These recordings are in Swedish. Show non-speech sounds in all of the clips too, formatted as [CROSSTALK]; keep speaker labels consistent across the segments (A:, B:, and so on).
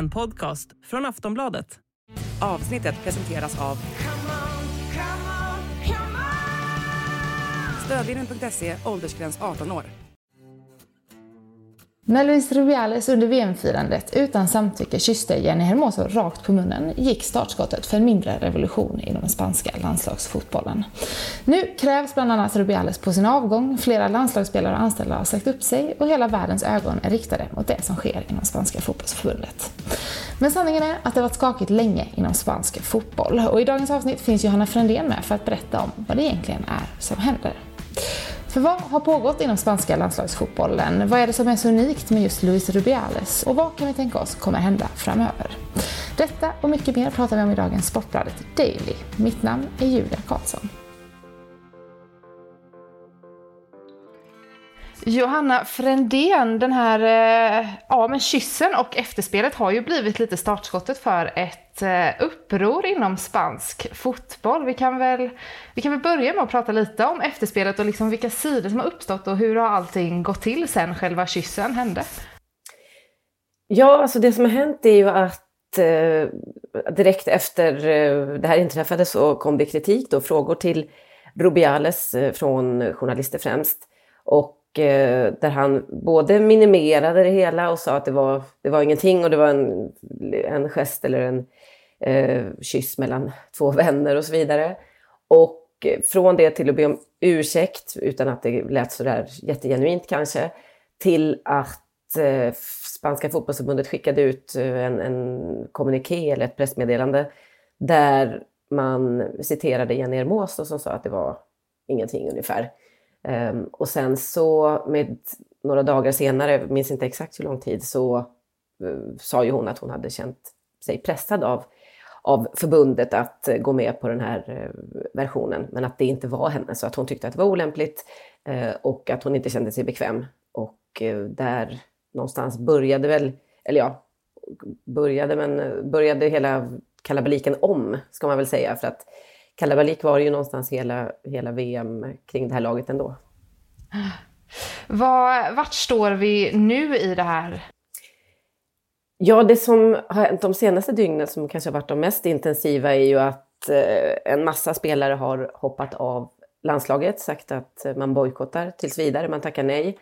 A: En podcast från Aftonbladet. Avsnittet presenteras av Stödvinnen.se, åldersgräns 18 år.
B: När Luis Rubiales under VM-firandet utan samtycke kysste Jenny Hermoso rakt på munnen gick startskottet för en mindre revolution inom den spanska landslagsfotbollen. Nu krävs bland annat Rubiales på sin avgång, flera landslagsspelare och anställda har sagt upp sig och hela världens ögon är riktade mot det som sker inom spanska fotbollsförbundet. Men sanningen är att det varit skakigt länge inom spansk fotboll och i dagens avsnitt finns Johanna Frändén med för att berätta om vad det egentligen är som händer. För vad har pågått inom spanska landslagsfotbollen? Vad är det som är så unikt med just Luis Rubiales? Och vad kan vi tänka oss kommer hända framöver? Detta och mycket mer pratar vi om i dagens Sportbladet Daily. Mitt namn är Julia Karlsson. Johanna Frändén, den här eh, ja, men kyssen och efterspelet har ju blivit lite startskottet för ett eh, uppror inom spansk fotboll. Vi kan, väl, vi kan väl börja med att prata lite om efterspelet och liksom vilka sidor som har uppstått och hur har allting gått till sen själva kyssen hände?
C: Ja, alltså det som har hänt är ju att eh, direkt efter eh, det här inträffade så kom det kritik och frågor till Rubiales från journalister främst. Och Eh, där han både minimerade det hela och sa att det var, det var ingenting och det var en, en gest eller en eh, kyss mellan [LAUGHS] två vänner och så vidare. Och från det till att be om ursäkt, utan att det lät sådär jättegenuint kanske, till att eh, Spanska fotbollsförbundet skickade ut eh, en, en kommuniké eller ett pressmeddelande där man citerade Jenny Hermoso som sa att det var ingenting ungefär. Ehm, och sen så med några dagar senare, minns inte exakt hur lång tid, så eh, sa ju hon att hon hade känt sig pressad av, av förbundet att eh, gå med på den här eh, versionen, men att det inte var henne, så att hon tyckte att det var olämpligt och att hon inte kände sig bekväm. Och där någonstans började väl, eller ja, började, men började hela kalabaliken om, ska man väl säga, för att kalabalik var det ju någonstans hela, hela VM kring det här laget ändå.
B: Var, vart står vi nu i det här?
C: Ja, det som har hänt de senaste dygnen som kanske har varit de mest intensiva är ju att eh, en massa spelare har hoppat av landslaget, sagt att man bojkottar tills vidare, man tackar nej.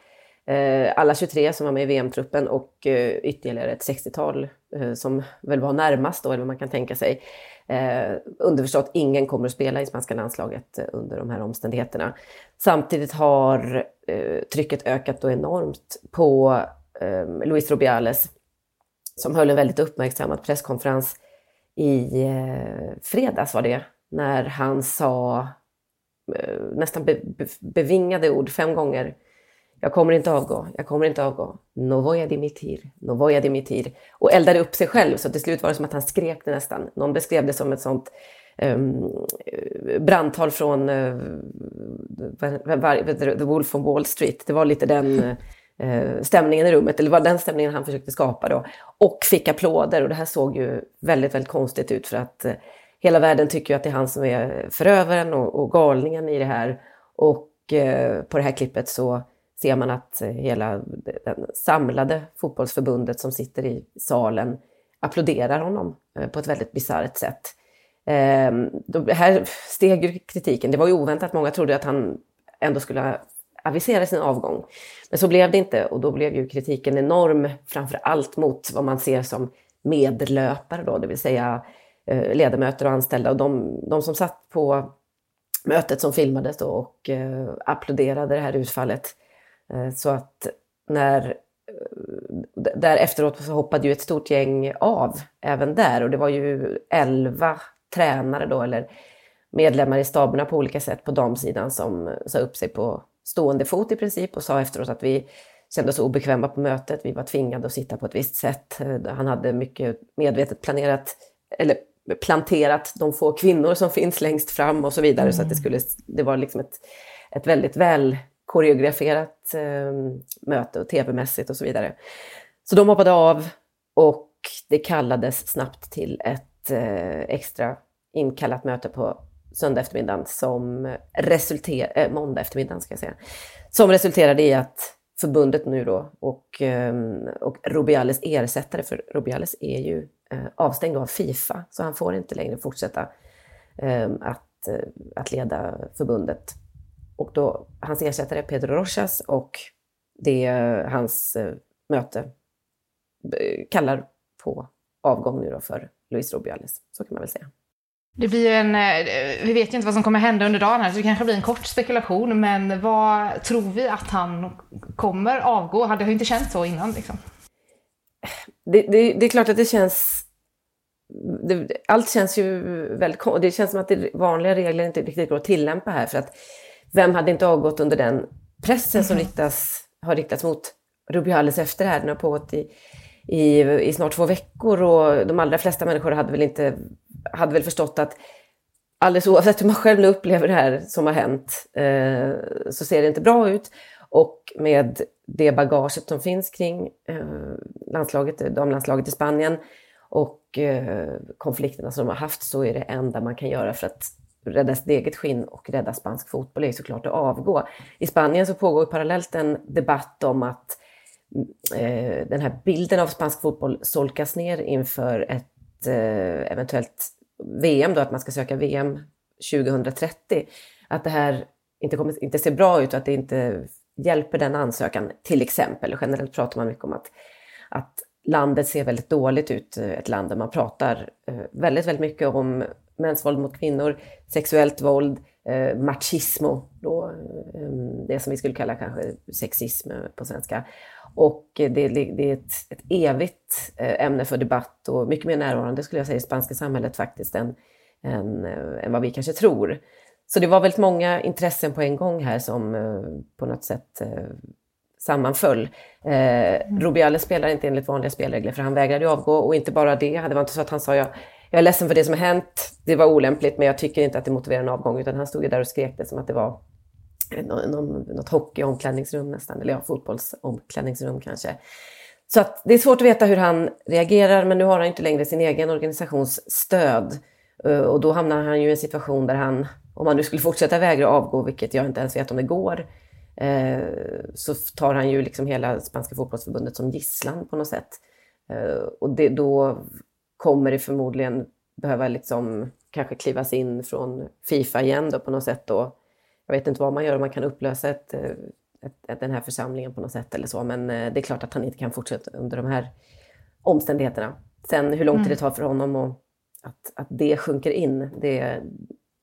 C: Eh, alla 23 som var med i VM-truppen och eh, ytterligare ett 60-tal eh, Eh, som väl var närmast då, eller vad man kan tänka sig. Eh, underförstått, ingen kommer att spela i spanska landslaget eh, under de här omständigheterna. Samtidigt har eh, trycket ökat då enormt på eh, Luis Rubiales som höll en väldigt uppmärksammad presskonferens i eh, fredags var det, när han sa eh, nästan be, be, bevingade ord fem gånger jag kommer inte avgå, jag kommer inte avgå. Novoja dimitir, Novoja dimitir. Och eldade upp sig själv, så till slut var det som att han skrek det nästan. Någon beskrev det som ett sånt um, brandtal från uh, The Wolf on Wall Street. Det var lite den uh, stämningen i rummet, eller var den stämningen han försökte skapa då. Och fick applåder och det här såg ju väldigt, väldigt konstigt ut för att uh, hela världen tycker ju att det är han som är förövaren och, och galningen i det här. Och på det här klippet så ser man att eh, hela det samlade fotbollsförbundet som sitter i salen applåderar honom eh, på ett väldigt bisarrt sätt. Ehm, här steg kritiken. Det var ju oväntat. Många trodde att han ändå skulle avisera sin avgång. Men så blev det inte och då blev ju kritiken enorm, framför allt mot vad man ser som medlöpare då, det vill säga eh, ledamöter och anställda. Och de, de som satt på mötet som filmades då och applåderade det här utfallet så att när eh, där efteråt så hoppade ju ett stort gäng av även där och det var ju elva tränare då eller medlemmar i staberna på olika sätt på damsidan som sa upp sig på stående fot i princip och sa efteråt att vi kände oss obekväma på mötet. Vi var tvingade att sitta på ett visst sätt. Eh, han hade mycket medvetet planerat eller planterat de få kvinnor som finns längst fram och så vidare mm. så att det skulle, det var liksom ett, ett väldigt väl koreograferat eh, möte och tv-mässigt och så vidare. Så de hoppade av och det kallades snabbt till ett eh, extra inkallat möte på söndag eftermiddag som resulterade, eh, måndag eftermiddag ska jag säga, som resulterade i att förbundet nu då och, ehm, och Rubiales ersättare, för Rubiales är ju eh, avstängd av Fifa, så han får inte längre fortsätta ehm, att, eh, att leda förbundet. Och då, hans ersättare är Pedro Rochas och det hans eh, möte kallar på avgång nu då för Luis Rubiales, så kan man väl säga.
B: Det blir en, eh, vi vet ju inte vad som kommer hända under dagen här, så det kanske blir en kort spekulation. Men vad tror vi att han kommer avgå? Det har ju inte känts så innan. Liksom.
C: Det, det, det, är klart att det känns... Det, allt känns ju väldigt... Det känns som att det vanliga regler inte riktigt går att tillämpa här. För att vem hade inte avgått under den pressen som riktas, har riktats mot Rubiales efter det här? Den har pågått i, i, i snart två veckor och de allra flesta människor hade väl inte hade väl förstått att alldeles oavsett hur man själv nu upplever det här som har hänt eh, så ser det inte bra ut. Och med det bagaget som finns kring eh, landslaget, damlandslaget i Spanien och eh, konflikterna som de har haft så är det enda man kan göra för att rädda sitt eget skinn och rädda spansk fotboll är såklart att avgå. I Spanien så pågår parallellt en debatt om att mm, eh, den här bilden av spansk fotboll solkas ner inför ett eh, eventuellt VM då, att man ska söka VM 2030, att det här inte, kommer, inte ser bra ut och att det inte hjälper den ansökan, till exempel. Generellt pratar man mycket om att, att landet ser väldigt dåligt ut, ett land där man pratar eh, väldigt, väldigt mycket om mäns våld mot kvinnor, sexuellt våld, eh, machismo, då, eh, det som vi skulle kalla kanske sexism på svenska. Och det, det är ett, ett evigt eh, ämne för debatt och mycket mer närvarande skulle jag säga i spanska samhället faktiskt än, än, eh, än vad vi kanske tror. Så det var väldigt många intressen på en gång här som eh, på något sätt sammanföll. Eh, Rubiales spelar inte enligt vanliga spelregler för han vägrade avgå och inte bara det, det var inte så att han sa jag, jag är ledsen för det som har hänt, det var olämpligt men jag tycker inte att det motiverar en avgång utan han stod ju där och skrek det som att det var eh, någon, något hockeyomklädningsrum nästan, eller ja, fotbollsomklädningsrum kanske. Så att det är svårt att veta hur han reagerar, men nu har han inte längre sin egen organisations stöd. Eh, och då hamnar han ju i en situation där han, om han nu skulle fortsätta vägra avgå, vilket jag inte ens vet om det går, eh, så tar han ju liksom hela Spanska fotbollsförbundet som gisslan på något sätt. Eh, och det, då kommer det förmodligen behöva liksom kanske klivas in från Fifa igen då på något sätt då jag vet inte vad man gör, om man kan upplösa ett, eh, ett, ett, den här församlingen på något sätt eller så. Men eh, det är klart att han inte kan fortsätta under de här omständigheterna. Sen hur lång tid mm. det tar för honom och att, att det sjunker in, det,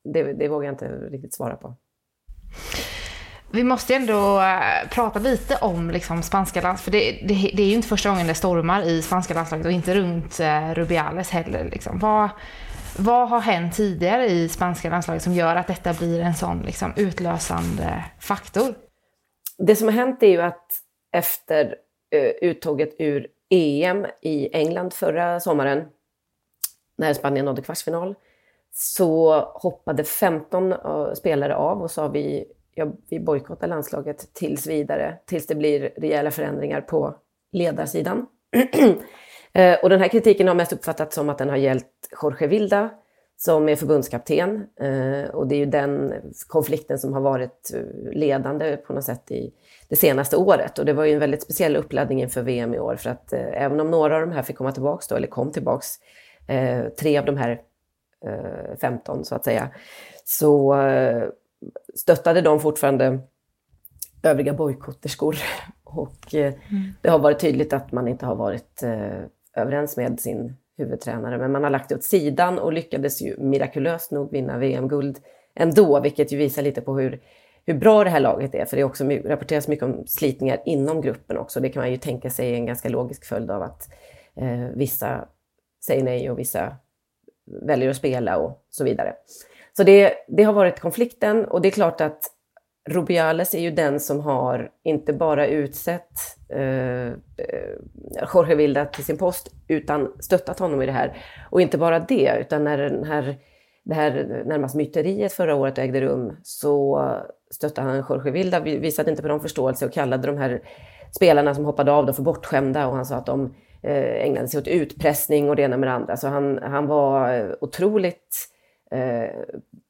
C: det, det vågar jag inte riktigt svara på.
B: Vi måste ändå äh, prata lite om liksom, spanska landslaget, för det, det, det, är ju inte första gången det stormar i spanska landslaget och inte runt äh, Rubiales heller. Liksom. Vad, vad har hänt tidigare i spanska landslaget som gör att detta blir en sån liksom, utlösande faktor?
C: Det som har hänt är ju att efter eh, uttåget ur EM i England förra sommaren, när Spanien nådde kvartsfinal, så hoppade 15 spelare av och så har vi, ja, vi bojkottar landslaget tills vidare, tills det blir rejäla förändringar på ledarsidan. [CLEARS THROAT] Eh, och den här kritiken har mest uppfattats som att den har gällt Jorge Vilda, som är förbundskapten. Eh, och det är ju den konflikten som har varit eh, ledande på något sätt i det senaste året. Och det var ju en väldigt speciell uppladdning inför VM i år, för att eh, även om några av de här fick komma tillbaks då, eller kom tillbaks, eh, tre av de här 15 så att säga, så stöttade de fortfarande övriga bojkotterskor. [LAUGHS] Och mm. det har varit tydligt att man inte har varit överens med sin huvudtränare. Men man har lagt det åt sidan och lyckades ju mirakulöst nog vinna VM-guld ändå, vilket ju visar lite på hur, hur bra det här laget är. För det är också, rapporteras mycket om slitningar inom gruppen också. Det kan man ju tänka sig är en ganska logisk följd av att eh, vissa säger nej och vissa väljer att spela och så vidare. Så det, det har varit konflikten och det är klart att Rubiales är ju den som har inte bara utsett eh, eh, Jorge Vilda till sin post, utan stöttat honom i det här. Och inte bara det, utan när den här, det här närmast myteriet förra året ägde rum så stöttade han Jorge Vilda, visade inte på någon förståelse och kallade de här spelarna som hoppade av dem för bortskämda och han sa att de eh, ägnade sig åt utpressning och det ena med det andra. Så han, han var eh, otroligt eh,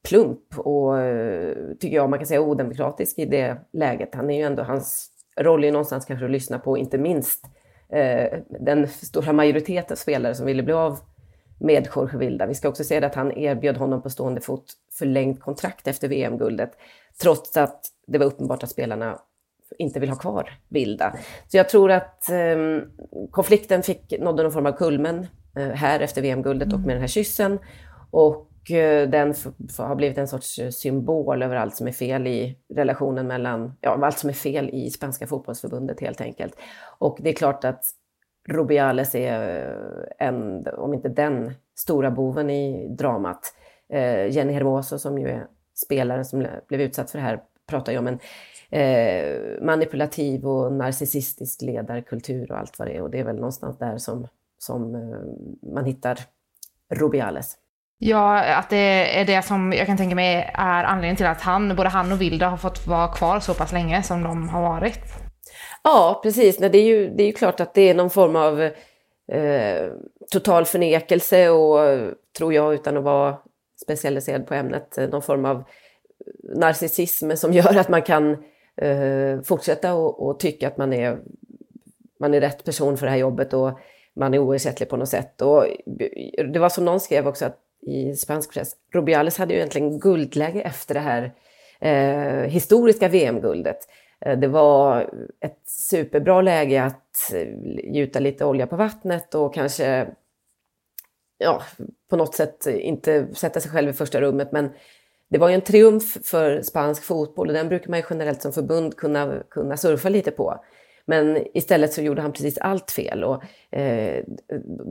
C: plump och, eh, tycker jag, man kan säga odemokratisk i det läget. Han är ju ändå, hans roll är någonstans kanske att lyssna på, inte minst eh, den stora majoriteten spelare som ville bli av med Jorge Vilda. Vi ska också säga att han erbjöd honom på stående fot förlängt kontrakt efter VM-guldet, trots att det var uppenbart att spelarna inte vill ha kvar Vilda. Så jag tror att eh, konflikten fick, nådde någon form av kulmen eh, här efter VM-guldet och med den här kyssen. Och eh, Eh, den har blivit en sorts eh, symbol över allt som är fel i relationen mellan, ja, allt som är fel i spanska fotbollsförbundet helt enkelt. Och det är klart att Rubiales är eh, en, om inte den stora boven i dramat. Jenny Hermoso som ju är spelaren som blev utsatt för det här pratar ju om en eh, manipulativ och narcissistisk ledarkultur och allt vad det är. Och det är väl någonstans där som, som man hittar Rubiales.
B: Ja, att det är det som jag kan tänka mig är anledningen till att han, både han och Vilda har fått vara kvar så pass länge som de har varit.
C: Ja, precis. det, är ju, det är ju klart att det är någon form av eh, total förnekelse och, tror jag, utan att vara specialiserad på ämnet, eh, någon form av narcissism som gör att man kan eh, fortsätta och, och, tycka att man är, man är rätt person för det här jobbet och man är oersättlig på något sätt. Och det var som någon skrev också att, i spansk press, Rubiales hade ju egentligen guldläge efter det här eh, historiska VM-guldet. Eh, det var ett superbra läge att eh, gjuta lite olja på vattnet och kanske ja, på något sätt inte sätta sig själv i första rummet men det var ju en triumf för spansk fotboll och den brukar man ju generellt som förbund kunna, kunna surfa lite på. Men istället så gjorde han precis allt fel. Och, eh,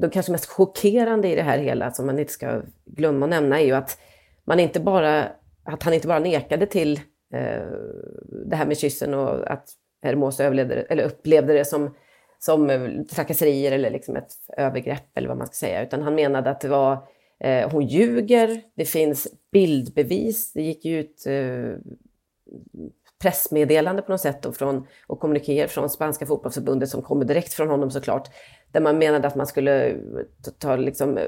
C: det kanske mest chockerande i det här hela, som man inte ska glömma att nämna, är ju att, man inte bara, att han inte bara nekade till eh, det här med kyssen och att Hermosa överlevde, eller upplevde det som, som eh, trakasserier eller liksom ett övergrepp eller vad man ska säga, utan han menade att det var Eh, hon ljuger, det finns bildbevis, det gick ju ut eh, pressmeddelande på något sätt och, från, och kommunikéer från Spanska fotbollsförbundet som kommer direkt från honom såklart, där man menade att man skulle ta, liksom,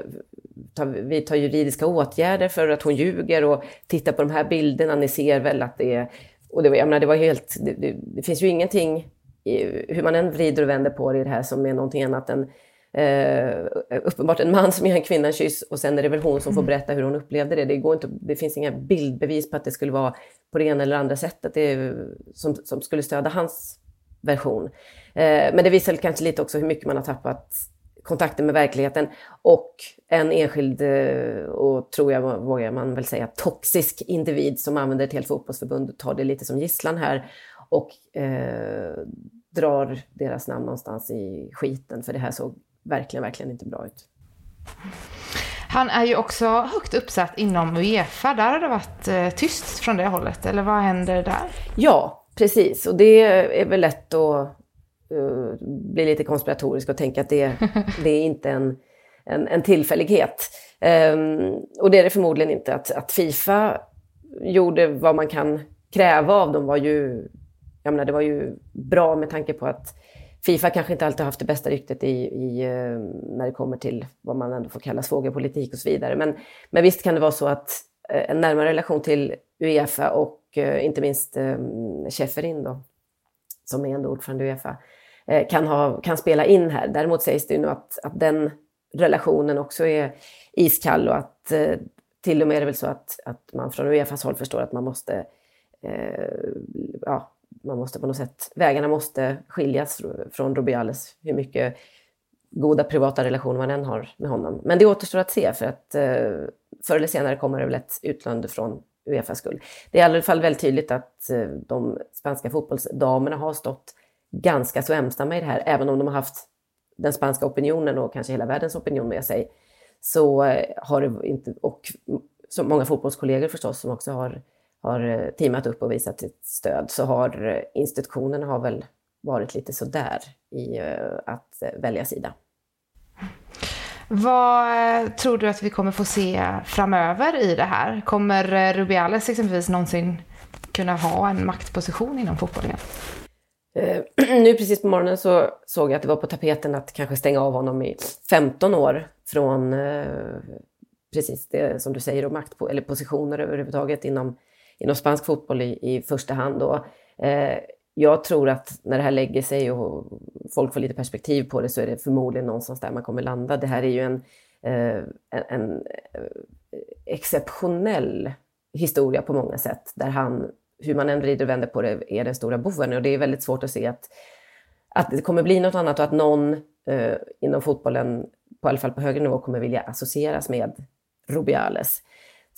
C: ta, vidta juridiska åtgärder för att hon ljuger och titta på de här bilderna, ni ser väl att det är... Och det var, jag menar, det var helt... Det, det, det finns ju ingenting, hur man än vrider och vänder på det i det här, som är någonting annat än eh, uppenbart en man som ger en kvinna en kyss och sen är det väl hon som får mm. berätta hur hon upplevde det. Det, går inte, det finns inga bildbevis på att det skulle vara på det ena eller andra sättet det, som, som skulle stödja hans version. Eh, men det visar kanske lite också hur mycket man har tappat kontakten med verkligheten och en enskild, eh, och tror jag vågar man väl säga, toxisk individ som använder ett helt fotbollsförbund och tar det lite som gisslan här och eh, drar deras namn någonstans i skiten, för det här såg verkligen, verkligen inte bra ut.
B: Han är ju också högt uppsatt inom Uefa. Där har det varit eh, tyst från det hållet, eller vad händer där?
C: Ja, precis. Och det är väl lätt att uh, bli lite konspiratorisk och tänka att det, [LAUGHS] det är inte en, en, en tillfällighet. Um, och det är det förmodligen inte. Att, att Fifa gjorde vad man kan kräva av dem var ju, jag menar, det var ju bra med tanke på att Fifa kanske inte alltid haft det bästa ryktet i, i, eh, när det kommer till vad man ändå får kalla svågerpolitik och så vidare. Men, men visst kan det vara så att eh, en närmare relation till Uefa och eh, inte minst Schäferin då, som är ändå ordförande i Uefa, kan, ha, kan spela in här. Däremot sägs det ju nu att, att den relationen också är iskall och att till och med är det väl så att, att man från Uefas håll förstår att man måste eh, ja, man måste på något sätt, vägarna måste skiljas från Rubiales, hur mycket goda privata relationer man än har med honom. Men det återstår att se för att eh, förr eller senare kommer det väl ett utlån från Uefas skull. Det är i alla fall väldigt tydligt att eh, de spanska fotbollsdamerna har stått ganska så ensamma i det här, även om de har haft den spanska opinionen och kanske hela världens opinion med sig. Så eh, har det inte, och så många fotbollskollegor förstås som också har har eh, teamat upp och visat sitt stöd så har eh, institutionerna har väl varit lite sådär i eh, att välja sida.
B: Vad tror du att vi kommer få se framöver i det här? Kommer Rubiales exempelvis någonsin kunna ha en maktposition inom fotbollen? [CLEARS THROAT]
C: Nu precis på morgonen så såg jag att det var på tapeten att kanske stänga av honom i 15 år från precis det som du säger, och makt eller positioner överhuvudtaget inom inom spansk fotboll i, i första hand. Då. eh, jag tror att när det här lägger sig och folk får lite perspektiv på det så är det förmodligen någonstans där man kommer landa. Det här är ju en, eh, en, en eh, exceptionell historia på många sätt, där han, hur man än vrider och vänder på det, är den stora boven. Och det är väldigt svårt att se att, att det kommer bli något annat och att någon eh, inom fotbollen, på alla fall på högre nivå, kommer vilja associeras med Rubiales.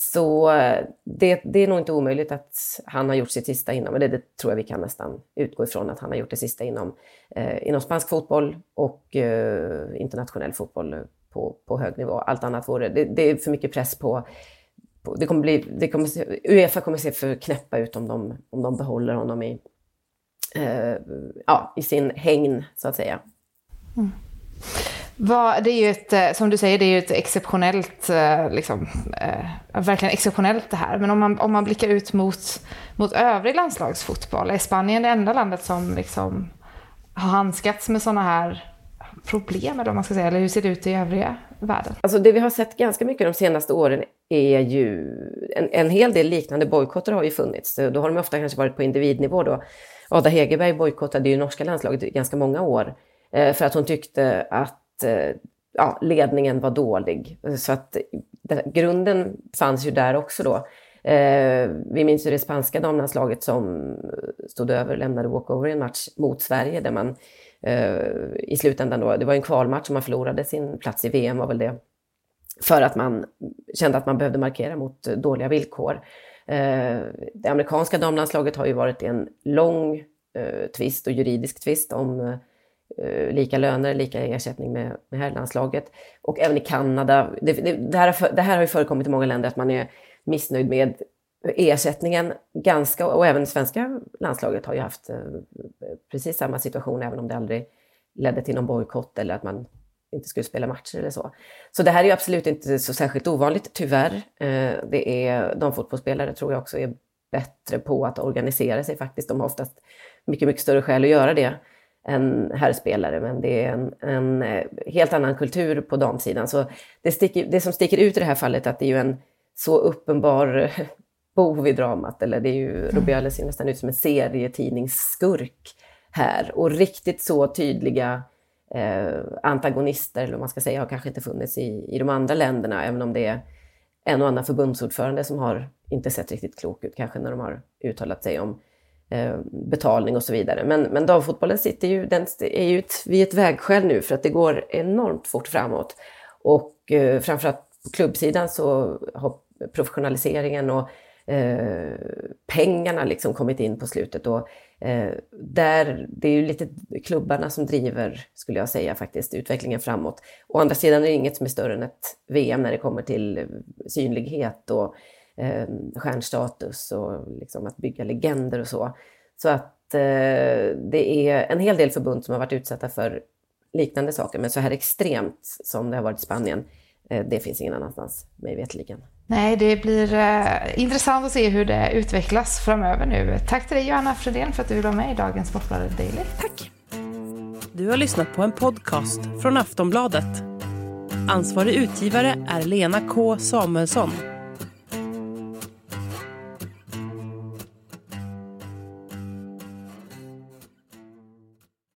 C: Så eh, det, det, är nog inte omöjligt att han har gjort sitt sista inom, eller det, det tror jag vi kan nästan utgå ifrån, att han har gjort det sista inom, eh, inom spansk fotboll och eh, internationell fotboll på, på hög nivå. Allt annat vore, det, det är för mycket press på, på det kommer bli, det kommer, Uefa kommer se för knäppa ut om de, om de behåller honom i, eh, ja, i sin hägn, så att säga. Mm.
B: Vad, det är ju ett, eh, som du säger, det är ju ett exceptionellt, eh, liksom, eh, verkligen exceptionellt det här. Men om man, om man blickar ut mot, mot övrig landslagsfotboll, är Spanien det enda landet som liksom har handskats med sådana här problem, eller vad man ska säga, eller hur ser det ut i övriga världen?
C: Alltså det vi har sett ganska mycket de senaste åren är ju, en, en hel del liknande bojkotter har ju funnits. Då har de ofta kanske varit på individnivå då. Ada Hegerberg bojkottade ju norska landslaget i ganska många år eh, för att hon tyckte att Eh, ja, ledningen var dålig. Så att grunden fanns ju där också då. Eh, vi minns ju det spanska damlandslaget som stod över och lämnade walkover i en match mot Sverige där man eh, i slutändan då, det var en kvalmatch och man förlorade sin plats i VM var väl det. För att man kände att man behövde markera mot dåliga villkor. Eh, det amerikanska damlandslaget har ju varit i en lång eh, tvist och juridisk tvist om eh, Eh, lika löner, lika ersättning med, med herrlandslaget. Och även i Kanada. Det, det, det, här, det här har ju förekommit i många länder att man är missnöjd med ersättningen ganska, och även svenska landslaget har ju haft eh, precis samma situation, även om det aldrig ledde till någon bojkott eller att man inte skulle spela matcher eller så. Så det här är ju absolut inte så särskilt ovanligt, tyvärr. Eh, det är, de fotbollsspelare tror jag också är bättre på att organisera sig faktiskt. De har oftast mycket, mycket större skäl att göra det än herrspelare, men det är en, en eh, helt annan kultur på damsidan. Så det, sticker, det som sticker ut i det här fallet är att det är ju en så uppenbar [LAUGHS] bov i dramat, eller det är ju, mm. Rubiales ser nästan ut som en serietidningsskurk här. Och riktigt så tydliga eh, antagonister, eller vad man ska säga, har kanske inte funnits i, i de andra länderna, även om det är en och annan förbundsordförande som har inte sett riktigt klok ut, kanske när de har uttalat sig om Eh, betalning och så vidare. Men, men damfotbollen sitter ju, den är ju ett, vid ett vägskäl nu, för att det går enormt fort framåt. Och eh, framförallt på klubbsidan så har professionaliseringen och eh, pengarna liksom kommit in på slutet. Och, eh, där, det är ju lite klubbarna som driver, skulle jag säga, faktiskt utvecklingen framåt. Å andra sidan är det inget som är större än ett VM när det kommer till eh, synlighet och eh, stjärnstatus och liksom att bygga legender och så. Så att eh, det är en hel del förbund som har varit utsatta för liknande saker, men så här extremt som det har varit i Spanien, eh, det finns ingen annanstans, mig veterligen.
B: Nej, det blir eh, intressant att se hur det utvecklas framöver nu. Tack till dig Johanna Fredén för att du vill vara med i dagens Sportbladet Daily.
A: Tack! Du har lyssnat på en podcast från Aftonbladet. Ansvarig utgivare är Lena K Samuelsson.